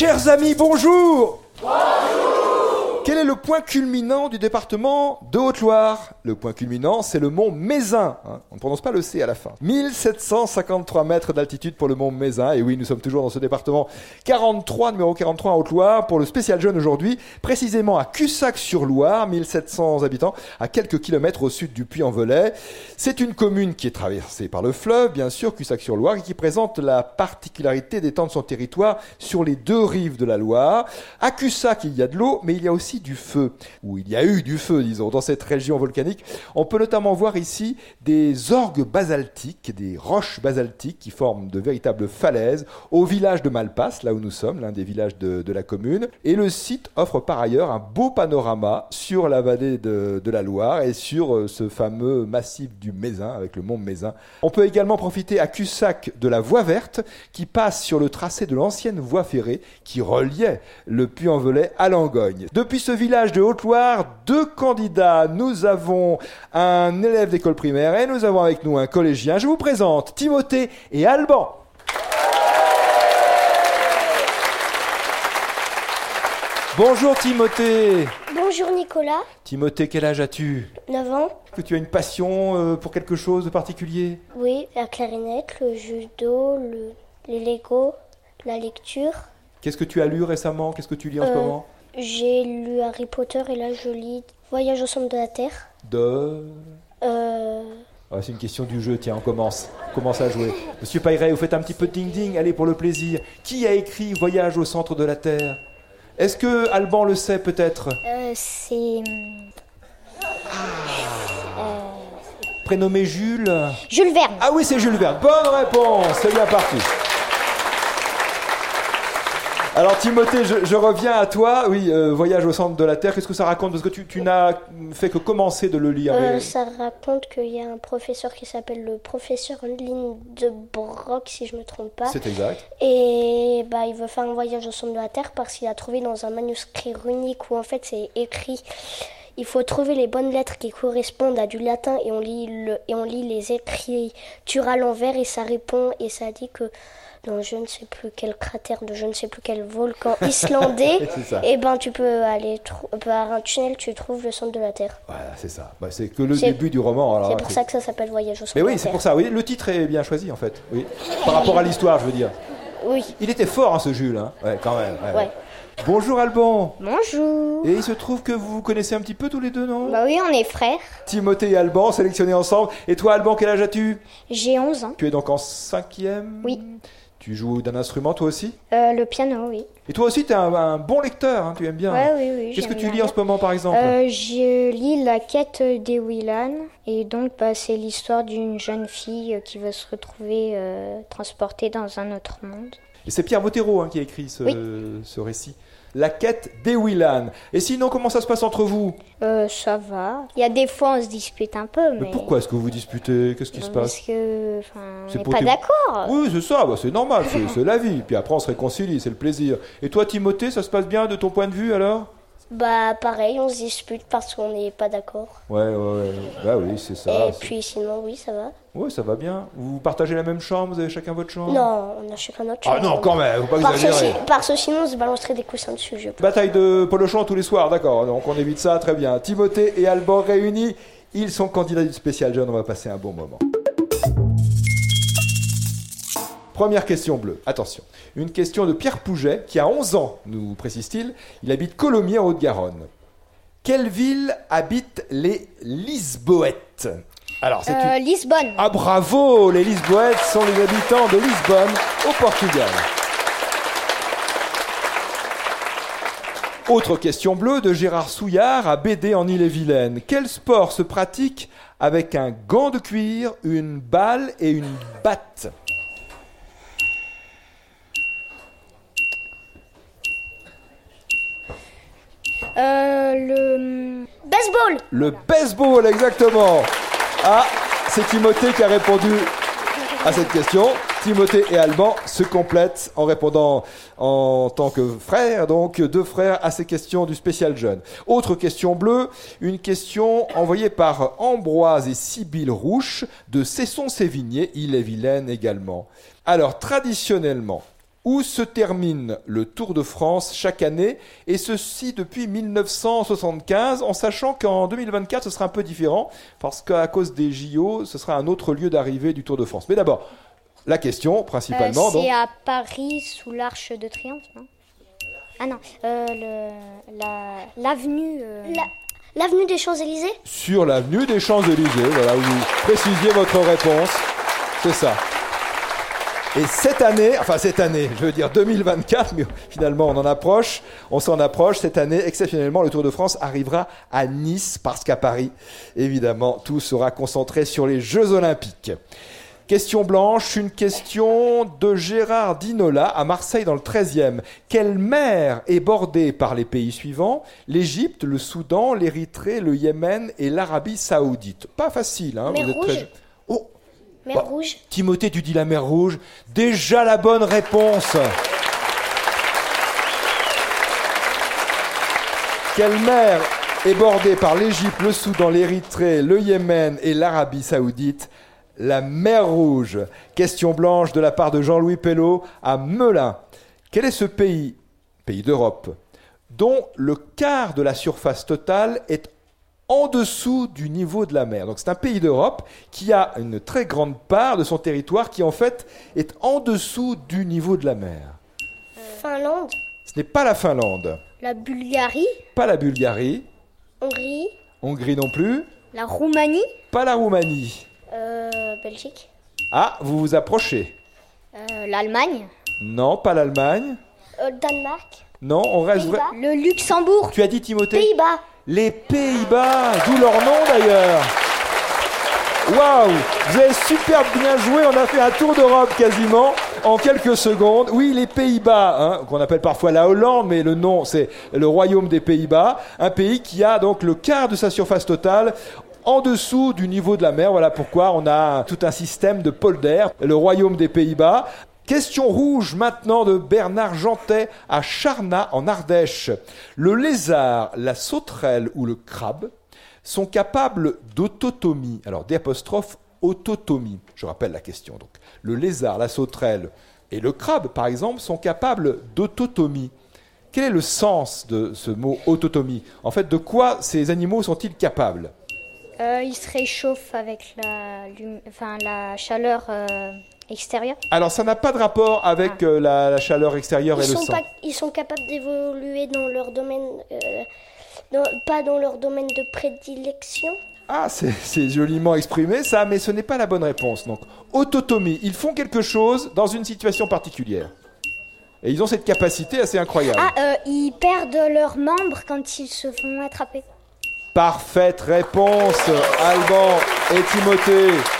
Chers amis, bonjour quel est le point culminant du département de Haute-Loire? Le point culminant, c'est le mont Mézin. hein. On ne prononce pas le C à la fin. 1753 mètres d'altitude pour le mont Mézin. Et oui, nous sommes toujours dans ce département 43, numéro 43 en Haute-Loire, pour le spécial jeune aujourd'hui, précisément à Cussac-sur-Loire, 1700 habitants, à quelques kilomètres au sud du Puy-en-Velay. C'est une commune qui est traversée par le fleuve, bien sûr, Cussac-sur-Loire, et qui présente la particularité d'étendre son territoire sur les deux rives de la Loire. À Cussac, il y a de l'eau, mais il y a aussi du feu, ou il y a eu du feu, disons, dans cette région volcanique. On peut notamment voir ici des orgues basaltiques, des roches basaltiques qui forment de véritables falaises au village de Malpasse, là où nous sommes, l'un des villages de, la commune. Et le site offre par ailleurs un beau panorama sur la vallée de, de la Loire et sur euh, ce fameux massif du Mézin, avec le mont Mézin. On peut également profiter à Cussac de la voie verte qui passe sur le tracé de l'ancienne voie ferrée qui reliait le Puy-en-Velay à Langogne. Depuis ce village de Haute-Loire, deux candidats. Nous avons un élève d'école primaire et nous avons avec nous un collégien. Je vous présente Timothée et Alban. Bonjour Timothée. Bonjour Nicolas, Timothée, quel âge as-tu? 9 ans. Est-ce que tu as une passion euh, pour quelque chose de particulier? Oui, la clarinette, le judo, le, les Lego, la lecture. Qu'est-ce que tu as lu récemment? Qu'est-ce que tu lis en ce Euh, moment? J'ai lu Harry Potter et là je lis Voyage au centre de la Terre. De... Euh, Ah, c'est une question du jeu, tiens, on commence. On commence à jouer. Monsieur Pairet, vous faites un petit peu de ding-ding, allez, pour le plaisir. Qui a écrit Voyage au centre de la Terre? Est-ce que Alban le sait peut-être? Euh, c'est Prénommé Jules? Jules Verne. Ah oui, c'est Jules Verne. Bonne réponse, c'est bien parti. Alors Timothée, je, je reviens à toi. Oui, euh, Voyage au centre de la Terre, qu'est-ce que ça raconte? Parce que tu, tu n'as fait que commencer de le lire. Euh, ça raconte qu'il y a un professeur qui s'appelle le professeur Lindebrock, si je me trompe pas. C'est exact. Et bah, il veut faire un voyage au centre de la Terre parce qu'il a trouvé dans un manuscrit runique où en fait c'est écrit il faut trouver les bonnes lettres qui correspondent à du latin et on lit, le, et on lit les écritures à l'envers et ça répond et ça dit que dans je ne sais plus quel cratère de je ne sais plus quel volcan islandais, et ben tu peux aller trou- par un tunnel tu trouves le centre de la Terre. Voilà, c'est ça. Bah, c'est que le début du roman. c'est pour c'est- ça que ça s'appelle voyage au centre Mais oui, c'est pour ça. Oui, le titre est bien choisi en fait. Oui. Par rapport à l'histoire, je veux dire. Oui. Il était fort, hein, ce Jules. Hein. Ouais, quand même. ouais, Ouais. Bonjour Alban. Bonjour. Et il se trouve que vous vous connaissez un petit peu tous les deux, non? Bah oui, on est frères. Timothée et Alban, sélectionnés ensemble. Et toi, Alban, quel âge as-tu? J'ai 11 ans. Tu es donc en cinquième? Oui. Tu joues d'un instrument, toi aussi? Euh, le piano, oui. Et toi aussi, tu es un, un bon lecteur, hein, tu aimes bien. Ouais, oui, oui. Qu'est-ce que tu bien lis en ce moment, par exemple? Euh, Je lis La quête des Willan. Et donc, bah, c'est l'histoire d'une jeune fille euh, qui va se retrouver euh, transportée dans un autre monde. Et c'est Pierre Bottero hein, qui a écrit ce, Oui. ce récit. La quête des Willan. Et sinon, comment ça se passe entre vous? Euh, ça va. Il y a des fois, on se dispute un peu, mais... Mais pourquoi est-ce que vous vous disputez? Qu'est-ce qui se Parce passe que, enfin, C'est on n'est pas d'accord. Oui, c'est ça, bah, c'est normal, c'est la vie. Puis après, on se réconcilie, c'est le plaisir. Et toi, Timothée, ça se passe bien de ton point de vue alors? Bah, pareil, on se dispute parce qu'on n'est pas d'accord. Ouais, ouais, ouais. Bah oui, c'est ça. Et puis, sinon, oui, ça va. Ouais, ça va bien. Vous partagez la même chambre, vous avez chacun votre chambre? Non, on a chacun notre Ah chambre. non, quand même, faut pas Parce que, exagérer. si- parce que sinon, on se balancerait des coussins dessus, je pense. Bataille de polochon tous les soirs, d'accord. Donc on évite ça, très bien. Timothée et Alban réunis, ils sont candidats du spécial jeune, on va passer un bon moment. Première question bleue, attention. Une question de Pierre Pouget, qui a 11 ans, nous précise-t-il. Il habite Colomiers en Haute-Garonne. Quelle ville habitent les Lisboètes? Alors, c'est Euh, une... Lisbonne. Ah bravo Les Lisboètes sont les habitants de Lisbonne, au Portugal. Autre question bleue de Gérard Souillard à BD en Ille-et-Vilaine. Quel sport se pratique avec un gant de cuir, une balle et une batte? Euh, le baseball. Le baseball, exactement. Ah, c'est Timothée qui a répondu à cette question. Timothée et Alban se complètent en répondant en tant que frères, donc deux frères à ces questions du spécial jeune. Autre question bleue, une question envoyée par Ambroise et Sibylle Rouche de Cesson-Sévigné, Ille-et-Vilaine également. Alors, traditionnellement, Où se termine le Tour de France chaque année Et ceci depuis 1975, en sachant qu'en 2024, ce sera un peu différent, parce qu'à cause des JO, ce sera un autre lieu d'arrivée du Tour de France. Mais d'abord, la question, principalement... Euh, c'est à Paris, sous l'Arche de Triomphe, non? Ah non, euh, l'avenue... Euh, l'avenue des Champs-Élysées? Sur l'avenue des Champs-Élysées, voilà, où vous précisiez votre réponse. C'est ça. Et cette année, enfin cette année, je veux dire 2024, mais finalement on en approche, on s'en approche. Cette année, exceptionnellement, le Tour de France arrivera à Nice parce qu'à Paris, évidemment, tout sera concentré sur les Jeux Olympiques. Question blanche, une question de Gérard Dinola à Marseille dans le 13e. Quelle mer est bordée par les pays suivants? L'Égypte, le Soudan, l'Érythrée, le Yémen et l'Arabie Saoudite. Pas facile, hein Mer Rouge. Mer bah, Rouge. Timothée, tu dis la mer Rouge. Déjà la bonne réponse. Quelle mer est bordée par l'Égypte, le Soudan, l'Érythrée, le Yémen et l'Arabie Saoudite? La mer Rouge. Question blanche de la part de Jean-Louis Pello à Melun. Quel est ce pays, pays d'Europe, dont le quart de la surface totale est en dessous du niveau de la mer. Donc c'est un pays d'Europe qui a une très grande part de son territoire qui en fait est en dessous du niveau de la mer. Finlande Ce n'est pas la Finlande. La Bulgarie Pas la Bulgarie. Hongrie Hongrie non plus. La Roumanie Pas la Roumanie. Euh, Belgique. Ah, vous vous approchez. Euh, L'Allemagne. Non, pas l'Allemagne. Euh, Danemark. Non, on reste. Le Luxembourg. Tu as dit Timothée Pays-Bas. Les Pays-Bas, d'où leur nom d'ailleurs. Waouh Vous avez super bien joué, on a fait un tour d'Europe quasiment en quelques secondes. Oui, les Pays-Bas, hein, qu'on appelle parfois la Hollande, mais le nom c'est le Royaume des Pays-Bas, un pays qui a donc le quart de sa surface totale en dessous du niveau de la mer. Voilà pourquoi on a tout un système de polder, le royaume des Pays-Bas. Question rouge maintenant de Bernard Jantet à Charna en Ardèche. Le lézard, la sauterelle ou le crabe sont capables d'autotomie. Alors d'apostrophe autotomie. Je rappelle la question. Donc le lézard, la sauterelle et le crabe par exemple sont capables d'autotomie. Quel est le sens de ce mot autotomie? En fait, de quoi ces animaux sont-ils capables? Euh, il se réchauffe avec la chaleur euh, Alors ça n'a pas de rapport avec ah. euh, la, chaleur extérieure et le sang. ils sont capables d'évoluer dans leur domaine, pas dans leur domaine de prédilection. Ah, c'est joliment exprimé ça, mais ce n'est pas la bonne réponse. Donc, autotomie, ils font quelque chose dans une situation particulière. Et ils ont cette capacité assez incroyable. Ah, ils perdent leurs membres quand ils se font attraper. Parfaite réponse, Alban et Timothée.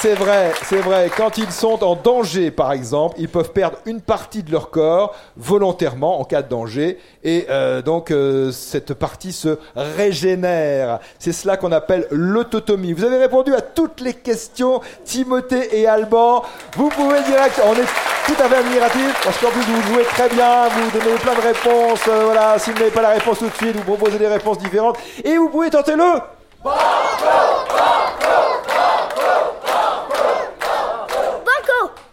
C'est vrai, c'est vrai. Quand ils sont en danger, par exemple, ils peuvent perdre une partie de leur corps volontairement en cas de danger, et euh, donc euh, cette partie se régénère. C'est cela qu'on appelle l'autotomie. Vous avez répondu à toutes les questions, Timothée et Alban. Vous pouvez direct, on est tout à fait admiratif, parce qu'en plus vous jouez très bien, vous donnez plein de réponses. Euh, voilà, si vous n'avez pas la réponse tout de suite, vous proposez des réponses différentes, et vous pouvez tenter le.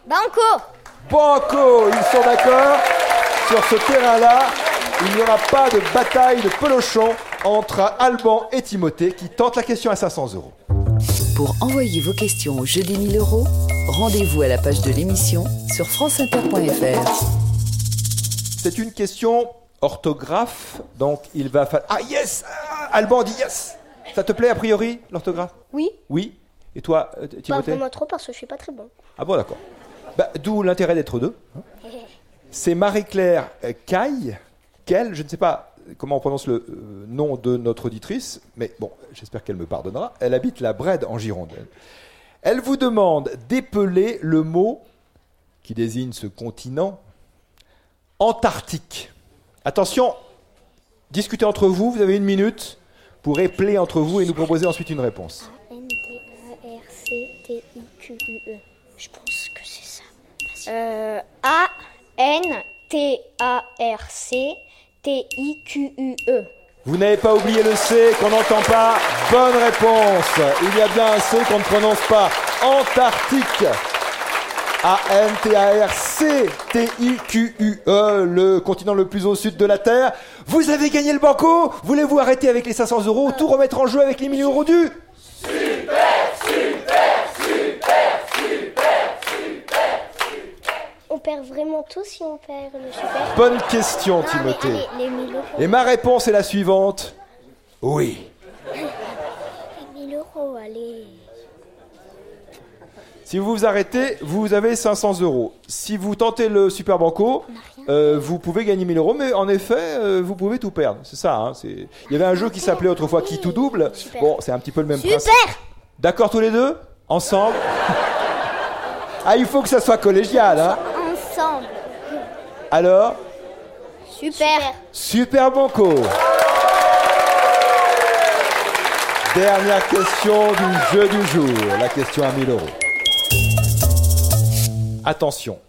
Banco Banco Ils sont d'accord Sur ce terrain-là, il n'y aura pas de bataille de pelochon entre Alban et Timothée qui tentent la question à 500 euros. Pour envoyer vos questions au jeu des 1000 euros, rendez-vous à la page de l'émission sur franceinter.fr. C'est une question orthographe, donc il va falloir... Ah yes Alban dit yes Ça te plaît a priori, l'orthographe? Oui. Oui? Et toi, euh, Timothée? Pas trop parce que je suis pas très bon. Ah bon, d'accord. Bah, d'où l'intérêt d'être deux. C'est Marie-Claire Caille, qu'elle, je ne sais pas comment on prononce le euh, nom de notre auditrice, mais bon, j'espère qu'elle me pardonnera. Elle habite la Brède en Gironde. Elle vous demande d'épeler le mot qui désigne ce continent Antarctique. Attention, discutez entre vous, vous avez une minute pour épeler entre vous et nous proposer ensuite une réponse. A-N-T-A-R-C-T-I-Q-U-E. Je pense que c'est euh, A N T A R C T I Q U E. Vous n'avez pas oublié le C qu'on n'entend pas. Bonne réponse. Il y a bien un C qu'on ne prononce pas. Antarctique. A-N-T-A-R-C-T-I-Q-U-E, le continent le plus au sud de la Terre. Vous avez gagné le banco Voulez-vous arrêter avec les 500 euros Tout remettre en jeu avec les 1000 euros du On perd vraiment tout si on perd le super. Bonne question, Non, mais Timothée. allez, les 1000 euros. Et ma réponse est la suivante. Oui. Les 1000 euros, allez. Si vous vous arrêtez, vous avez 500 euros. Si vous tentez le Super Banco, euh, vous pouvez gagner 1000 euros, mais en effet, euh, vous pouvez tout perdre. C'est ça. hein, c'est- Il y avait un jeu qui s'appelait autrefois Qui tout double. Super. Bon, c'est un petit peu le même Super principe. D'accord tous les deux Ensemble Ah, il faut que ça soit collégial, hein Ensemble. Alors, Super. Super Banco Dernière question du jeu du jour, la question à 1000 euros. Attention,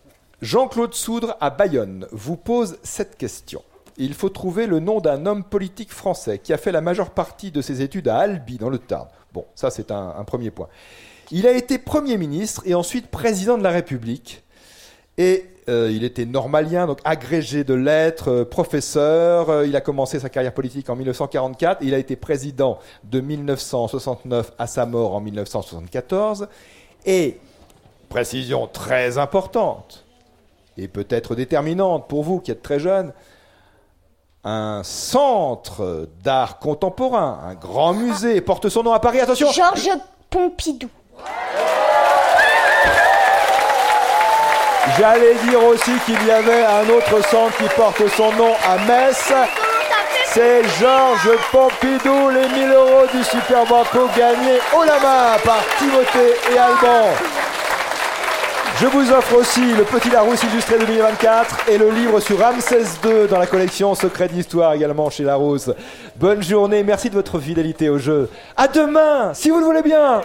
Jean-Claude Soudre à Bayonne vous pose cette question. Il faut trouver le nom d'un homme politique français qui a fait la majeure partie de ses études à Albi, dans le Tarn. Bon, ça c'est un, un premier point. Il a été Premier ministre et ensuite président de la République. Et euh, il était normalien, donc agrégé de lettres, euh, professeur. Euh, il a commencé sa carrière politique en 1944. Il a été président de 1969 à sa mort en 1974. Et, précision très importante, et peut-être déterminante pour vous qui êtes très jeune, un centre d'art contemporain, un grand musée, porte son nom à Paris. Attention Georges Pompidou. J'allais dire aussi qu'il y avait un autre centre qui porte son nom à Metz. C'est Georges Pompidou, les 1000 euros du Super Banco gagnés haut la main par Timothée et Alban. Je vous offre aussi le Petit Larousse illustré 2024 et le livre sur Ramsès II dans la collection Secret d'Histoire également chez Larousse. Bonne journée, merci de votre fidélité au jeu. À demain, si vous le voulez bien.